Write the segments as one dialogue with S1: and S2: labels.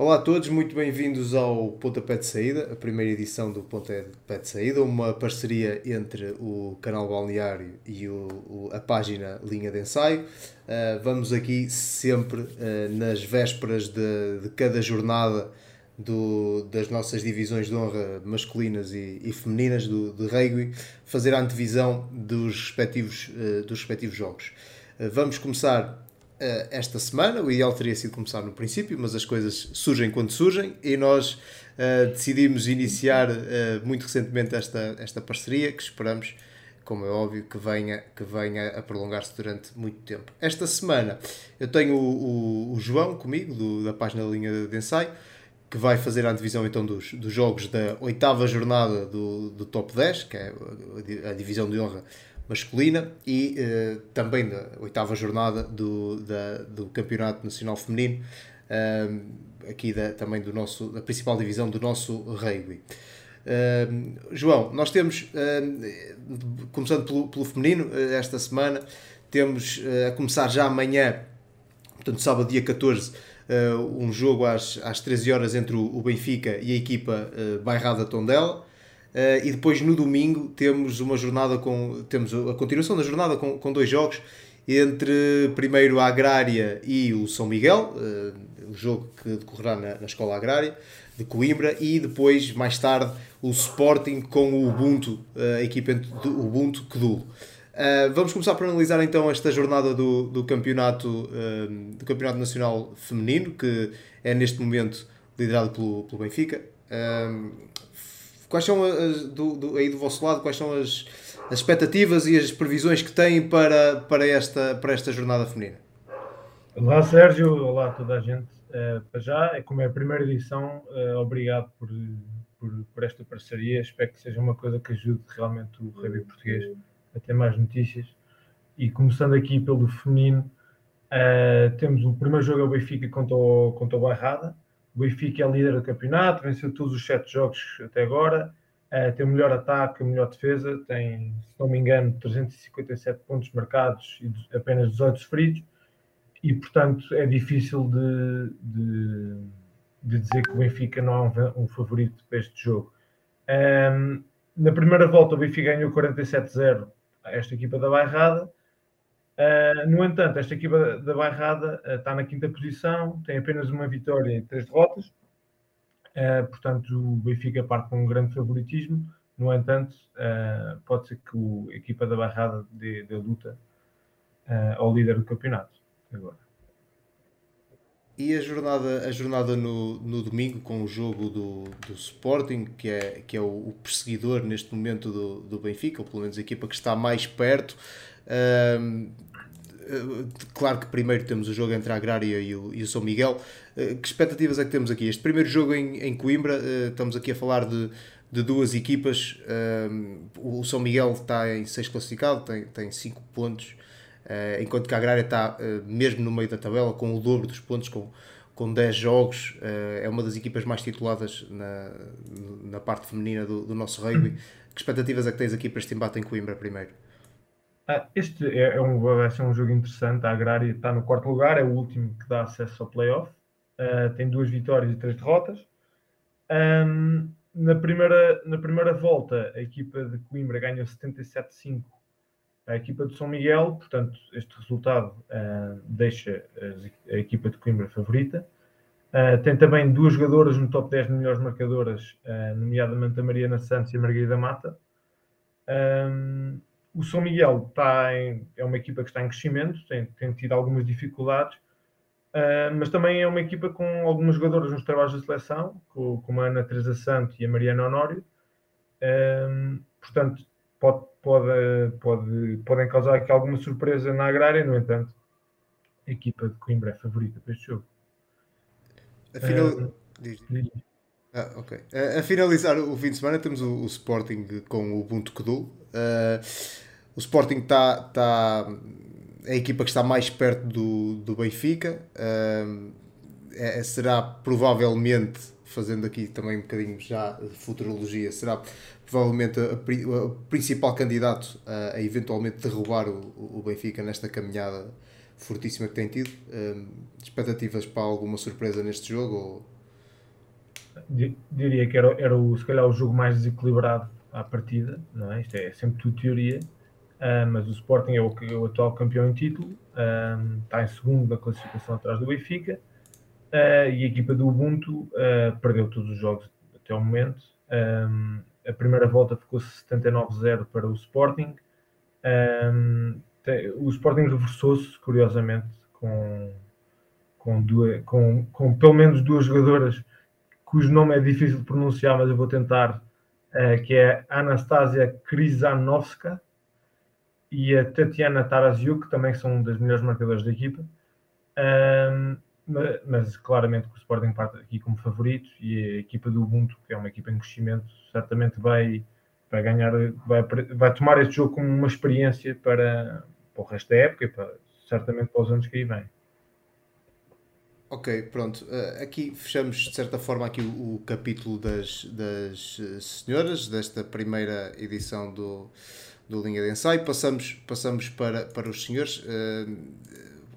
S1: Olá a todos, muito bem-vindos ao Pontapé de Saída, a primeira edição do Pontapé de Saída, uma parceria entre o canal Balneário e o, o, a página Linha de Ensaio. Uh, vamos aqui sempre uh, nas vésperas de, de cada jornada do, das nossas divisões de honra masculinas e, e femininas do, de rugby, fazer a antevisão dos respectivos, uh, dos respectivos jogos. vamos começar esta semana. O ideal teria sido começar no princípio, mas as coisas surgem quando surgem e nós uh, decidimos iniciar uh, muito recentemente esta, esta parceria que esperamos, como é óbvio, que venha, que venha a prolongar-se durante muito tempo. Esta semana eu tenho o, o, o João comigo, do, da página da linha de ensaio, que vai fazer a divisão então dos, dos jogos da oitava jornada do, do top 10, que é a divisão de honra masculina e uh, também da oitava jornada do, da, do Campeonato Nacional Feminino, uh, aqui da, também do nosso, da principal divisão do nosso rugby. Uh, João, nós temos, começando pelo, pelo feminino, esta semana, temos a começar já amanhã, portanto, sábado, dia 14, um jogo às, às 13 horas entre o, Benfica e a equipa Bairrada Tondela. Uh, e depois no domingo temos uma jornada com. temos a continuação da jornada com, com dois jogos entre primeiro a Agrária e o São Miguel, uh, o jogo que decorrerá na, na, Escola Agrária de Coimbra, e depois, mais tarde, o Sporting com o Ubuntu, uh, a equipa do Ubuntu Kedulo. Uh, vamos começar por analisar então esta jornada do, do, campeonato, do campeonato Nacional Feminino, que é neste momento liderado pelo, pelo Benfica. Quais são as, do, do, aí do vosso lado, quais são as, as expectativas e as previsões que têm para, para, esta, para esta jornada feminina?
S2: Olá Sérgio, olá a toda a gente. Uh, para já, é como é a primeira edição, uh, obrigado por, por, por, esta parceria. Espero que seja uma coisa que ajude realmente o rugby português a ter mais notícias. E começando aqui pelo feminino, uh, temos o primeiro jogo ao Benfica contra o, contra o Bairrada. O Benfica é líder do campeonato, venceu todos os sete jogos até agora, uh, tem o melhor ataque, a melhor defesa, tem, se não me engano, 357 pontos marcados e apenas 18 sofridos, e portanto é difícil de, de, de, dizer que o Benfica não é um, um favorito para este jogo. Um, ehm, na primeira volta, o Benfica ganhou 47-0 a esta equipa da Bairrada. Uh, no entanto, esta equipa da Bairrada uh, está na quinta posição, tem apenas uma vitória e três derrotas. Uh, portanto, o Benfica parte com um grande favoritismo. No entanto, pode ser que o, a equipa da Bairrada dê, dê luta ao líder do campeonato. Agora.
S1: E a jornada, a jornada no, no domingo com o jogo do, do Sporting, que é, que é o, o perseguidor neste momento do, do Benfica, ou pelo menos a equipa que está mais perto. Claro que primeiro temos o jogo entre a Agrária e o, e o São Miguel. Uh, que expectativas é que temos aqui? Este primeiro jogo em, em Coimbra, uh, estamos aqui a falar de, de duas equipas. o São Miguel está em 6 classificado, tem 5 tem cinco pontos, enquanto que a Agrária está mesmo no meio da tabela, com o dobro dos pontos, com, com 10 jogos. é uma das equipas mais tituladas na, na parte feminina do, do nosso rugby. Que expectativas é que tens aqui para este embate em Coimbra primeiro?
S2: Ah, este é, é, um, vai ser um jogo interessante. A Agrária está no quarto lugar, é o último que dá acesso ao playoff. Uh, tem duas vitórias e três derrotas. Um, na, primeira, na primeira volta, a equipa de Coimbra ganhou 77-5 a equipa de São Miguel, portanto, este resultado uh, deixa a, equipa de Coimbra favorita. Uh, tem também duas jogadoras no top 10 de melhores marcadoras, nomeadamente a Mariana Santos e a Margarida Mata. Um, o São Miguel está em, é uma equipa que está em crescimento, tem, tem tido algumas dificuldades, uh, mas também é uma equipa com algumas jogadoras nos trabalhos de seleção, como a Ana Teresa Santo e a Mariana Honório. Uh, portanto, pode, pode, pode, podem causar aqui alguma surpresa na agrária, no entanto, a equipa de Coimbra é favorita para este jogo.
S1: Afinal, uh, ah, ok. A, finalizar o fim de semana temos o, o Sporting com o Ubuntu Kedul. Uh, o Sporting está tá, é a equipa que está mais perto do, do Benfica. Uh, é, será provavelmente, fazendo aqui também um bocadinho já de futurologia, será provavelmente o principal candidato a, a, eventualmente derrubar o, o Benfica nesta caminhada fortíssima que tem tido. Uh, expectativas para alguma surpresa neste jogo? Ou...
S2: Diria que era, era o, se calhar o jogo mais desequilibrado à partida, não é? Isto é sempre tudo teoria, uh, mas o Sporting é o, o, atual campeão em título, uh, está em segundo da classificação atrás do Benfica, uh, e a equipa do Ubuntu perdeu todos os jogos até o momento. Um, a primeira volta ficou 79-0 para o Sporting. Um, o Sporting reversou-se, curiosamente, com, com, duas, com, com pelo menos duas jogadoras cujo nome é difícil de pronunciar, mas eu vou tentar, uh, que é Anastasia Krizanovska e a Tatiana Taraziuk, que também são das melhores marcadoras da equipa. Um, mas, mas, claramente que o Sporting parte aqui como favorito e a equipa do Ubuntu, que é uma equipa em crescimento, certamente vai, vai ganhar, vai, vai tomar este jogo como uma experiência para, para o resto da época e para, certamente para os anos que aí vêm.
S1: Ok, pronto. Uh, aqui fechamos de certa forma aqui o, o, capítulo das, das eh, senhoras desta primeira edição do, do Linha de Ensaio. Passamos, passamos para, para os senhores, uh,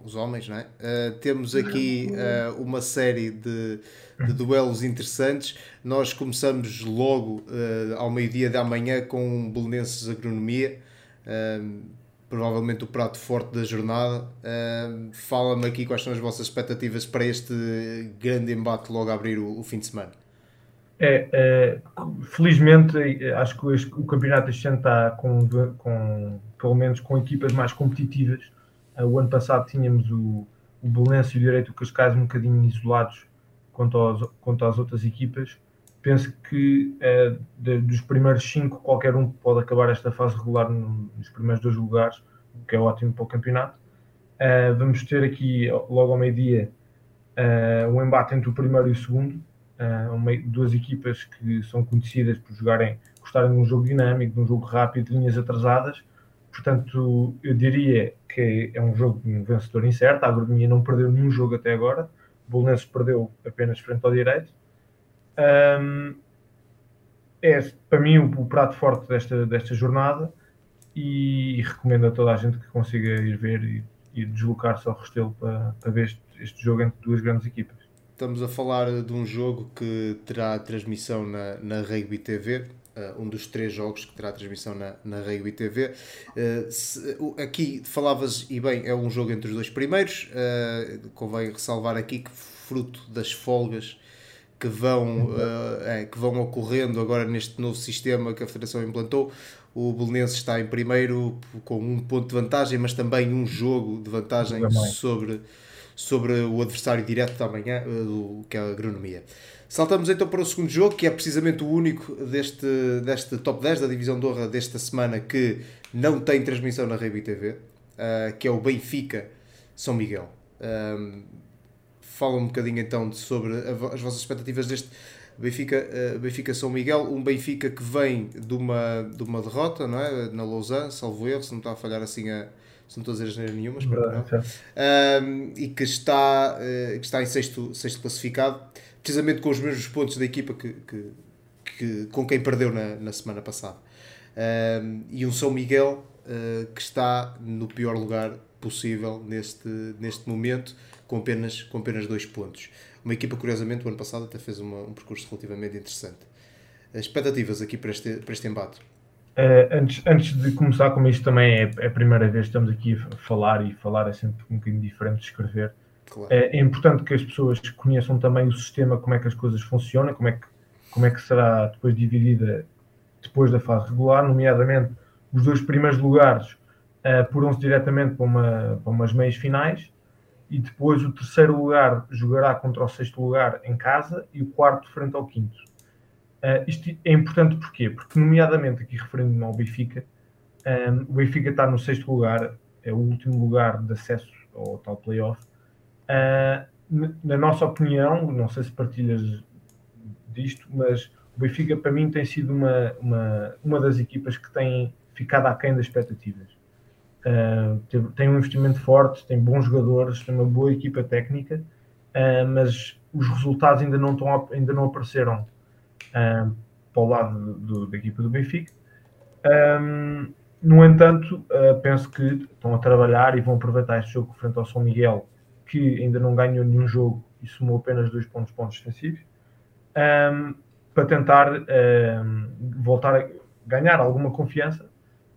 S1: os homens, não é? Temos aqui uma série de, de, duelos interessantes. Nós começamos logo ao meio-dia da manhã com um Belenenses Agronomia provavelmente o prato forte da jornada. Uh, Fala-me aqui quais são as vossas expectativas para este grande embate logo a abrir o, o fim de semana.
S2: É, é, felizmente acho que o, campeonato este ano está com, com, pelo menos com equipas mais competitivas. Uh, o ano passado tínhamos o, o Belenense e o Direito Cascais um bocadinho isolados quanto, aos, quanto às outras equipas. Penso que uh, de, dos primeiros cinco, qualquer um pode acabar esta fase regular nos primeiros dois lugares, o que é ótimo para o campeonato. Uh, vamos ter aqui, logo ao meio-dia, uh, um embate entre o primeiro e o segundo. Uma, duas equipas que são conhecidas por jogarem, gostarem de um jogo dinâmico, de um jogo rápido, de linhas atrasadas. Portanto, eu diria que é um jogo um vencedor incerto. A Agronomia não perdeu nenhum jogo até agora. O Bolonenses perdeu apenas frente ao direito um, é para mim o, o, prato forte desta, desta jornada e recomendo a toda a gente que consiga ir ver e, e deslocar-se ao Restelo para, para ver este, este, jogo entre duas grandes equipas.
S1: Estamos a falar de um jogo que terá transmissão na, na Rugby TV, Uh, um dos três jogos que terá transmissão na, na Rugby TV. Uh, se, uh, aqui falavas, e bem, é um jogo entre os dois primeiros. Uh, convém ressalvar aqui que, fruto das folgas que vão, uh, é, que vão ocorrendo agora neste novo sistema que a Federação implantou. O Belenenses está em primeiro com um ponto de vantagem, mas também um jogo de vantagem sobre, sobre o adversário direto da manhã, uh, que é a agronomia. Saltamos então para o segundo jogo, que é precisamente o único deste, deste top 10 da Divisão de Honra desta semana que não tem transmissão na Rede TV, uh, que é o Benfica São Miguel. Um, fala um bocadinho então sobre as vossas expectativas deste Benfica, uh, Benfica São Miguel, um Benfica que vem de uma, de uma derrota, não é? Na Lausanne, salvo erro, se não está a falhar assim a. Se não estou a dizer nenhuma, espero que não. e que está, uh, que está em sexto, sexto classificado, precisamente com os mesmos pontos da equipa que, que, que com quem perdeu na, na semana passada. e um São Miguel uh, que está no pior lugar possível neste, neste momento com apenas, com apenas dois pontos. Uma equipa, curiosamente, o ano passado até fez uma, um percurso relativamente interessante. As expectativas aqui para este, para este embate?
S2: Uh, antes, antes de começar, como isto também é, é, a primeira vez que estamos aqui a falar, e falar é sempre um bocadinho diferente de escrever, claro. é, é, importante que as pessoas conheçam também o sistema, como é que as coisas funcionam, como é que, como é que será depois dividida depois da fase regular, nomeadamente os dois primeiros lugares apuram-se diretamente para, uma, para umas meias finais e depois o terceiro lugar jogará contra o sexto lugar em casa e o quarto frente ao quinto. Uh, isto é importante porquê? Porque, nomeadamente, aqui referindo-me ao Benfica, um, ehm, o Benfica está no sexto lugar, é o último lugar de acesso ao tal playoff. Uh, na nossa opinião, não sei se partilhas disto, mas o Benfica, para mim, tem sido uma, uma, uma das equipas que tem ficado aquém das expectativas. Uh, tem um investimento forte, tem bons jogadores, tem uma boa equipa técnica, uh, mas os resultados ainda não, estão, ainda não apareceram uh, para o lado do, da equipa do Benfica. No entanto, penso que estão a trabalhar e vão aproveitar este jogo frente ao São Miguel, que ainda não ganhou nenhum jogo e somou apenas dois pontos, pontos defensivos. para tentar voltar a ganhar alguma confiança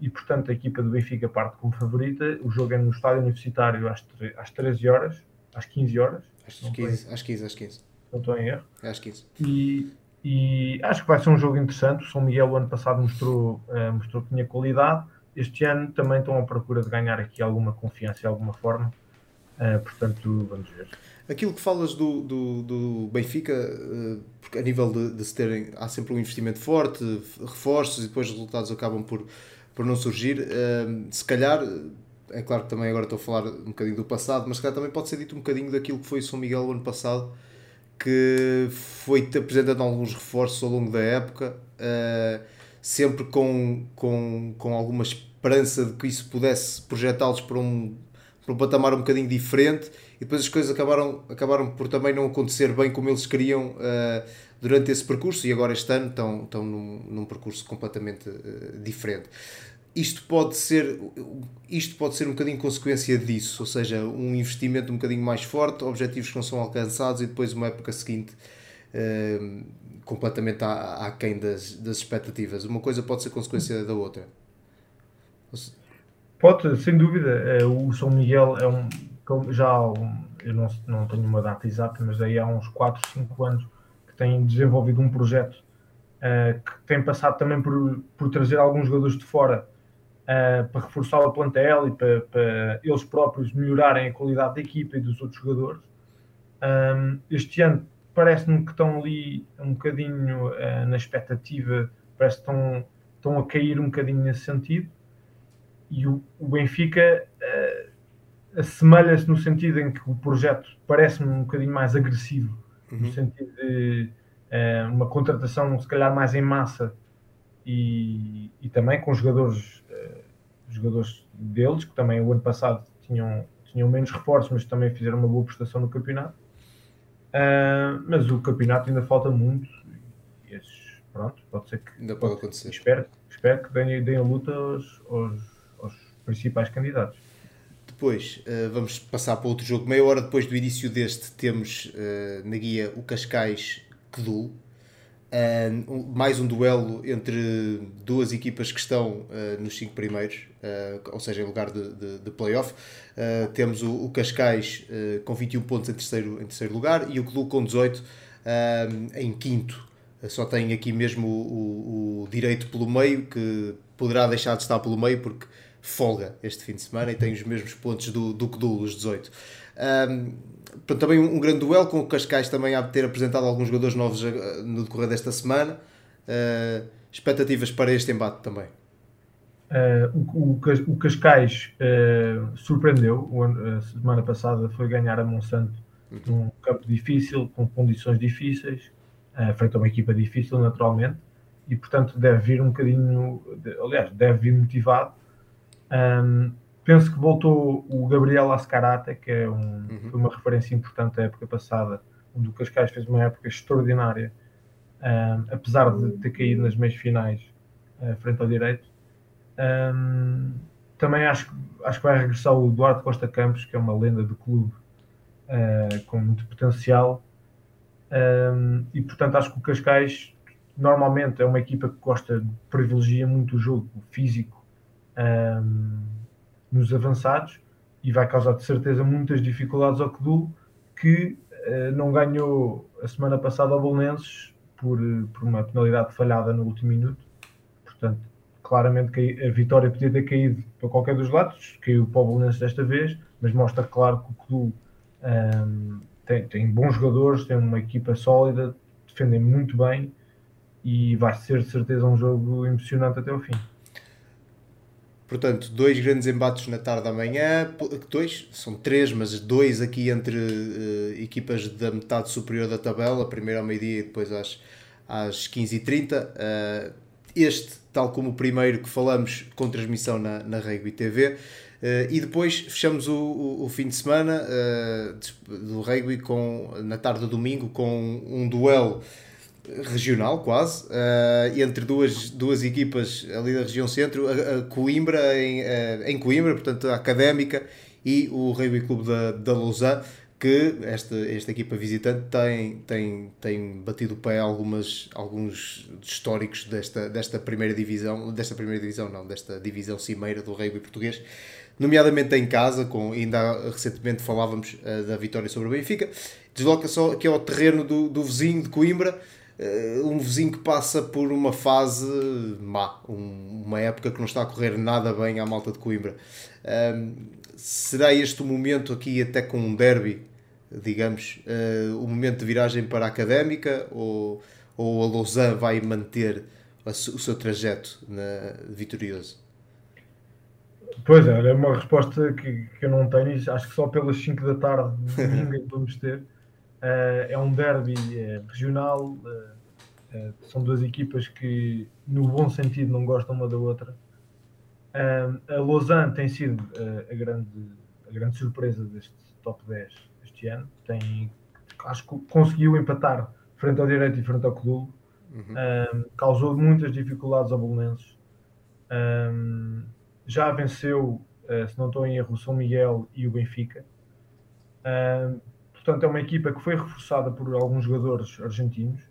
S2: e, portanto, a equipa do Benfica parte como favorita. O jogo é no estádio universitário às, às 13 horas, às 15 horas.
S1: Às 15, às 15, às 15.
S2: Não estou em erro.
S1: É às 15.
S2: E, e acho que vai ser um jogo interessante. O São Miguel, o ano passado, mostrou, uh, mostrou que tinha qualidade. Este ano também estão à procura de ganhar aqui alguma confiança de alguma forma. Uh, portanto, vamos ver.
S1: Aquilo que falas do, do, do Benfica, uh, porque a nível de, de se terem, há sempre um investimento forte, reforços e depois os resultados acabam por por não surgir. Uh, se calhar, é claro que também agora estou a falar um bocadinho do passado, mas se calhar também pode ser dito um bocadinho daquilo que foi o São Miguel o ano passado, que foi-te apresentando alguns reforços ao longo da época, sempre com, com, com alguma esperança de que isso pudesse projetá-los para um, para um patamar um bocadinho diferente e depois as coisas acabaram, acabaram por também não acontecer bem como eles queriam uh, durante esse percurso e agora este ano estão, estão num, num percurso completamente uh, diferente. Isto pode ser isto pode ser um bocadinho consequência disso, ou seja, um investimento um bocadinho mais forte, objetivos que não são alcançados e depois uma época seguinte uh, completamente aquém das, das expectativas. Uma coisa pode ser consequência da outra.
S2: Pode, sem dúvida. O São Miguel é um. Já um, eu não, não tenho uma data exata, mas aí há uns 4, 5 anos que tem desenvolvido um projeto uh, que tem passado também por, por trazer alguns jogadores de fora uh, para reforçar o plantel e para, para, eles próprios melhorarem a qualidade da equipa e dos outros jogadores. Um, este ano parece-me que estão ali um bocadinho uh, na expectativa, parece que estão, estão a cair um bocadinho nesse sentido. E o, o Benfica assemelha-se no sentido em que o projeto parece-me um bocadinho mais agressivo uhum. no sentido de uh, uma contratação, se calhar, mais em massa e, e também com jogadores, uh, jogadores deles, que também o ano passado tinham, tinham menos reforços, mas também fizeram uma boa prestação no campeonato. Uh, mas o campeonato ainda falta muito e esses, pronto, pode ser que
S1: ainda pode acontecer.
S2: Espero, espero que deem, deem a luta aos, aos principais candidatos.
S1: Depois uh, vamos passar para outro jogo. Meia hora depois do início deste, temos uh, na guia o Cascais Cedul. Uh, um, mais um duelo entre duas equipas que estão nos cinco primeiros, ou seja, em lugar de, de, de playoff. temos o, o Cascais com 21 pontos em terceiro, em terceiro lugar e o Cedul com 18 em quinto. Só tem aqui mesmo o, o, o direito pelo meio, que poderá deixar de estar pelo meio porque folga este fim de semana e tem os mesmos pontos do, do que do, os 18. Um, também um, um, grande duelo com o Cascais também há de ter apresentado alguns jogadores novos eh, no decorrer desta semana. Uh, expectativas para este embate também?
S2: Uh, o, o, Cascais uh, surpreendeu. A semana passada foi ganhar a Monsanto uhum. num campo difícil, com condições difíceis, frente a uma equipa difícil, naturalmente, e portanto deve vir um bocadinho, aliás, deve vir motivado um, penso que voltou o Gabriel Ascarata, que é um, uhum. foi uma referência importante da época passada, onde o Cascais fez uma época extraordinária, um, apesar de ter caído nas meias finais uh, frente ao direito. Um, também acho, acho que vai regressar o Eduardo Costa Campos, que é uma lenda do clube uh, com muito potencial. E portanto acho que o Cascais normalmente é uma equipa que gosta, privilegia muito o jogo físico um, nos avançados e vai causar de certeza muitas dificuldades ao Cedul, que uh, não ganhou a semana passada ao Bolonenses por, por uma penalidade falhada no último minuto. Portanto, claramente que a vitória podia ter caído para qualquer dos lados, caiu para o Bolonenses desta vez, mas mostra claro que o Cedul um, tem, tem bons jogadores, tem uma equipa sólida, defendem muito bem e vai ser de certeza um jogo emocionante até o fim.
S1: Portanto, dois grandes embates na tarde da manhã, dois, são três, mas dois aqui entre uh, equipas da metade superior da tabela, primeiro ao meio-dia e depois às, às 15h30. Uh, eh, este, tal como o primeiro que falamos, com transmissão na, na Rugby TV. Uh, eh, e depois fechamos o, o, o fim de semana do rugby com, na tarde do domingo com um duelo regional quase, uh, entre duas, duas equipas ali da região centro, a, a Coimbra em, uh, em Coimbra, portanto a Académica e o Rugby Clube da, da Lausanne, que esta, esta equipa visitante tem, tem, tem batido o pé algumas, alguns históricos desta, desta primeira divisão, desta primeira divisão não, desta divisão cimeira do rugby português, nomeadamente em casa, com, ainda recentemente falávamos uh, da vitória sobre o Benfica, desloca só aqui ao terreno do, do vizinho de Coimbra, um vizinho que passa por uma fase má, um, uma época que não está a correr nada bem à malta de Coimbra. Será este o momento aqui, até com um derby, digamos, uh, o momento de viragem para a académica ou, ou a Lausanne vai manter o seu trajeto na, vitorioso?
S2: Pois é, é uma resposta que, que eu não tenho, acho que só pelas 5 da tarde ninguém vamos ter. Uh, é um derby uh, regional, uh, são duas equipas que, no bom sentido, não gostam uma da outra. a Lausanne tem sido a, grande, a grande surpresa deste top 10 este ano. Tem, acho que conseguiu empatar frente ao Direito e frente ao Codul. Uhum. causou muitas dificuldades ao Bolonenses. Já venceu, se não estou em erro, o São Miguel e o Benfica. Portanto, é uma equipa que foi reforçada por alguns jogadores argentinos.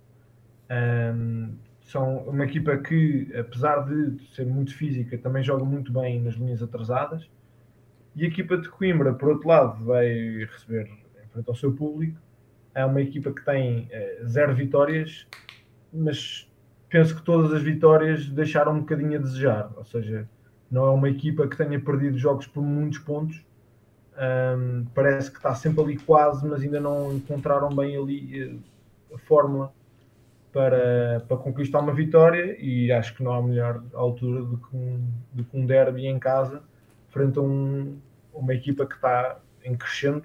S2: Um, são uma equipa que, apesar de ser muito física, também joga muito bem nas linhas atrasadas. E a equipa de Coimbra, por outro lado, vai receber em frente ao seu público. É uma equipa que tem uh, zero vitórias, mas penso que todas as vitórias deixaram um bocadinho a desejar. Ou seja, não é uma equipa que tenha perdido jogos por muitos pontos. Um, parece que está sempre ali quase, mas ainda não encontraram bem ali eh, a fórmula para, para conquistar uma vitória e acho que não há melhor altura do que um, do que um derby em casa frente a um, uma equipa que está em crescendo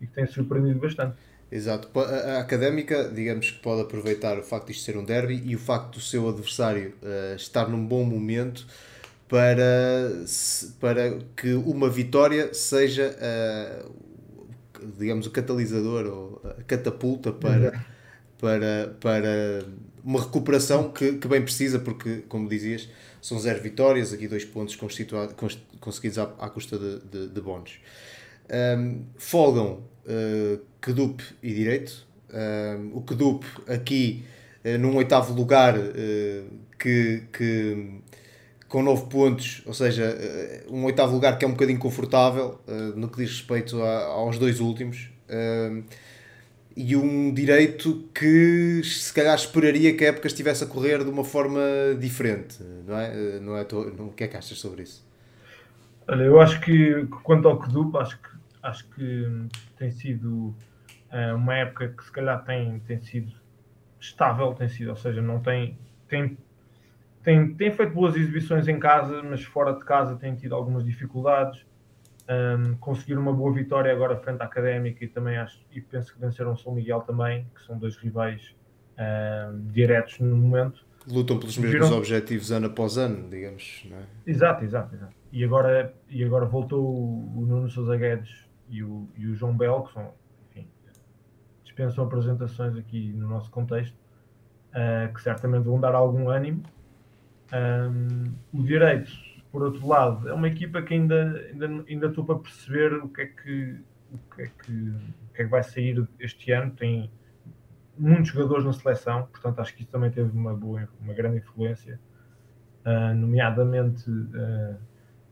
S2: e que tem surpreendido bastante.
S1: Exato. A, académica, digamos que pode aproveitar o facto de isto ser um derby e o facto do seu adversário uh, estar num bom momento para, para que uma vitória seja, uh, digamos, o catalisador ou a catapulta para, para, para uma recuperação que, que bem precisa, porque, como dizias, são zero vitórias, aqui dois pontos conseguidos à, à custa de, de, de bónus. Um, folgam uh, Kedup e Direito. Um, o Kedup aqui uh, num oitavo lugar uh, que, que com 9 pontos, ou seja, eh, um oitavo lugar que é um bocadinho confortável uh, no que diz respeito aos dois últimos. Uh, e um direito que se calhar esperaria que a época estivesse a correr de uma forma diferente, não é? Não é não, o que é que achas sobre isso?
S2: Olha, eu acho que quanto ao Kedup, acho que, acho que tem sido uma época que se calhar tem, tem sido estável, tem sido, ou seja, não tem, tem tem, tem feito boas exibições em casa, mas fora de casa tem tido algumas dificuldades. Um, conseguir uma boa vitória agora frente à Académica e também acho, e penso que venceram São Miguel também, que são dois rivais um, diretos no momento.
S1: Lutam pelos mesmos Viram... objetivos ano após ano, digamos. Não é?
S2: Exato, exato, exato. E agora, e agora voltou o, o Nuno Sousa Guedes e o, e o João Bel, que são, enfim, dispensam apresentações aqui no nosso contexto, uh, que certamente vão dar algum ânimo um, o direito, por outro lado, é uma equipa que ainda, ainda, ainda estou para perceber o que, é que, o, que é que, o que é que vai sair este ano. Tem muitos jogadores na seleção, portanto acho que isso também teve uma, boa, uma grande influência, uh, nomeadamente uh,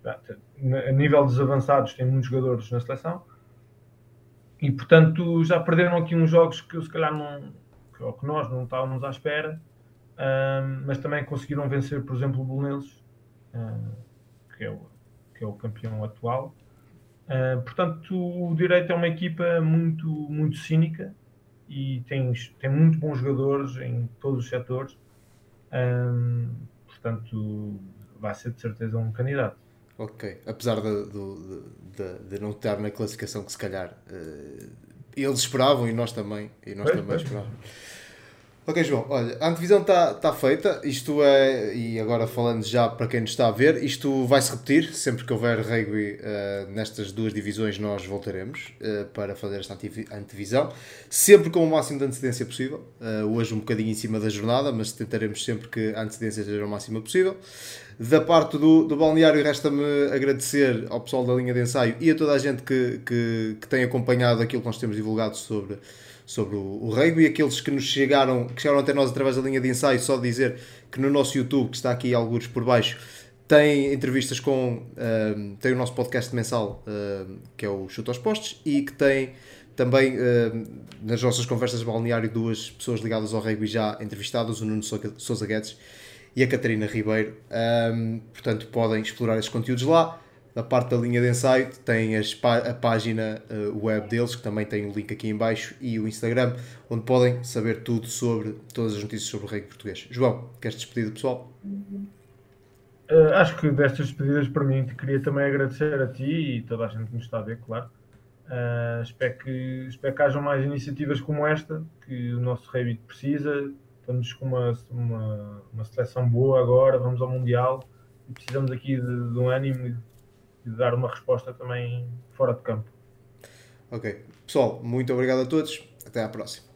S2: a nível dos avançados tem muitos jogadores na seleção. E portanto já perderam aqui uns jogos que se calhar não que, que nós não estávamos à espera um, mas também conseguiram vencer, por exemplo, o Belenenses, que, é o, que é o campeão atual. Uh, portanto, o Direito é uma equipa muito, muito cínica e tem, tem muito bons jogadores em todos os setores. Um, portanto, vai ser de certeza um candidato.
S1: Ok, apesar de, de, de, de não estar na classificação que se calhar uh, eles esperavam e nós também, e nós pois, também pois. esperávamos. Ok, João, olha, a antevisão está tá feita, isto é, e agora falando já para quem nos está a ver, isto vai se repetir, sempre que houver rugby uh, nestas duas divisões nós voltaremos uh, para fazer esta antevisão, sempre com o máximo de antecedência possível, uh, hoje um bocadinho em cima da jornada, mas tentaremos sempre que a antecedência seja o máximo possível. Da parte do, do balneário, resta-me agradecer ao pessoal da linha de ensaio e a toda a gente que, que, que tem acompanhado aquilo que nós temos divulgado sobre sobre o, o rugby. Aqueles que nos chegaram, que chegaram até nós através da linha de ensaio, só dizer que no nosso YouTube, que está aqui alguns por baixo, tem entrevistas com. Uh, tem o nosso podcast mensal, uh, que é o Chuto aos Postes, e que tem também uh, nas nossas conversas de balneário duas pessoas ligadas ao rugby já entrevistadas, o Nuno Souza Guedes e a Catarina Ribeiro. Um, portanto, podem explorar esses conteúdos lá na parte da linha de ensaio tem as, a página uh, web deles, que também tem o link aqui em baixo, e o Instagram, onde podem saber tudo sobre todas as notícias sobre o rei português. João, queres despedir do pessoal?
S2: Uh, acho que destas despedidas para mim te queria também agradecer a ti e toda a gente que nos está a ver, claro. Uh, espero, que, espero que hajam mais iniciativas como esta, que o nosso Rei precisa. Estamos com uma, uma, uma seleção boa agora, vamos ao Mundial precisamos aqui de, de um ânimo de dar uma resposta também fora de campo.
S1: Ok. Pessoal, muito obrigado a todos. Até à próxima.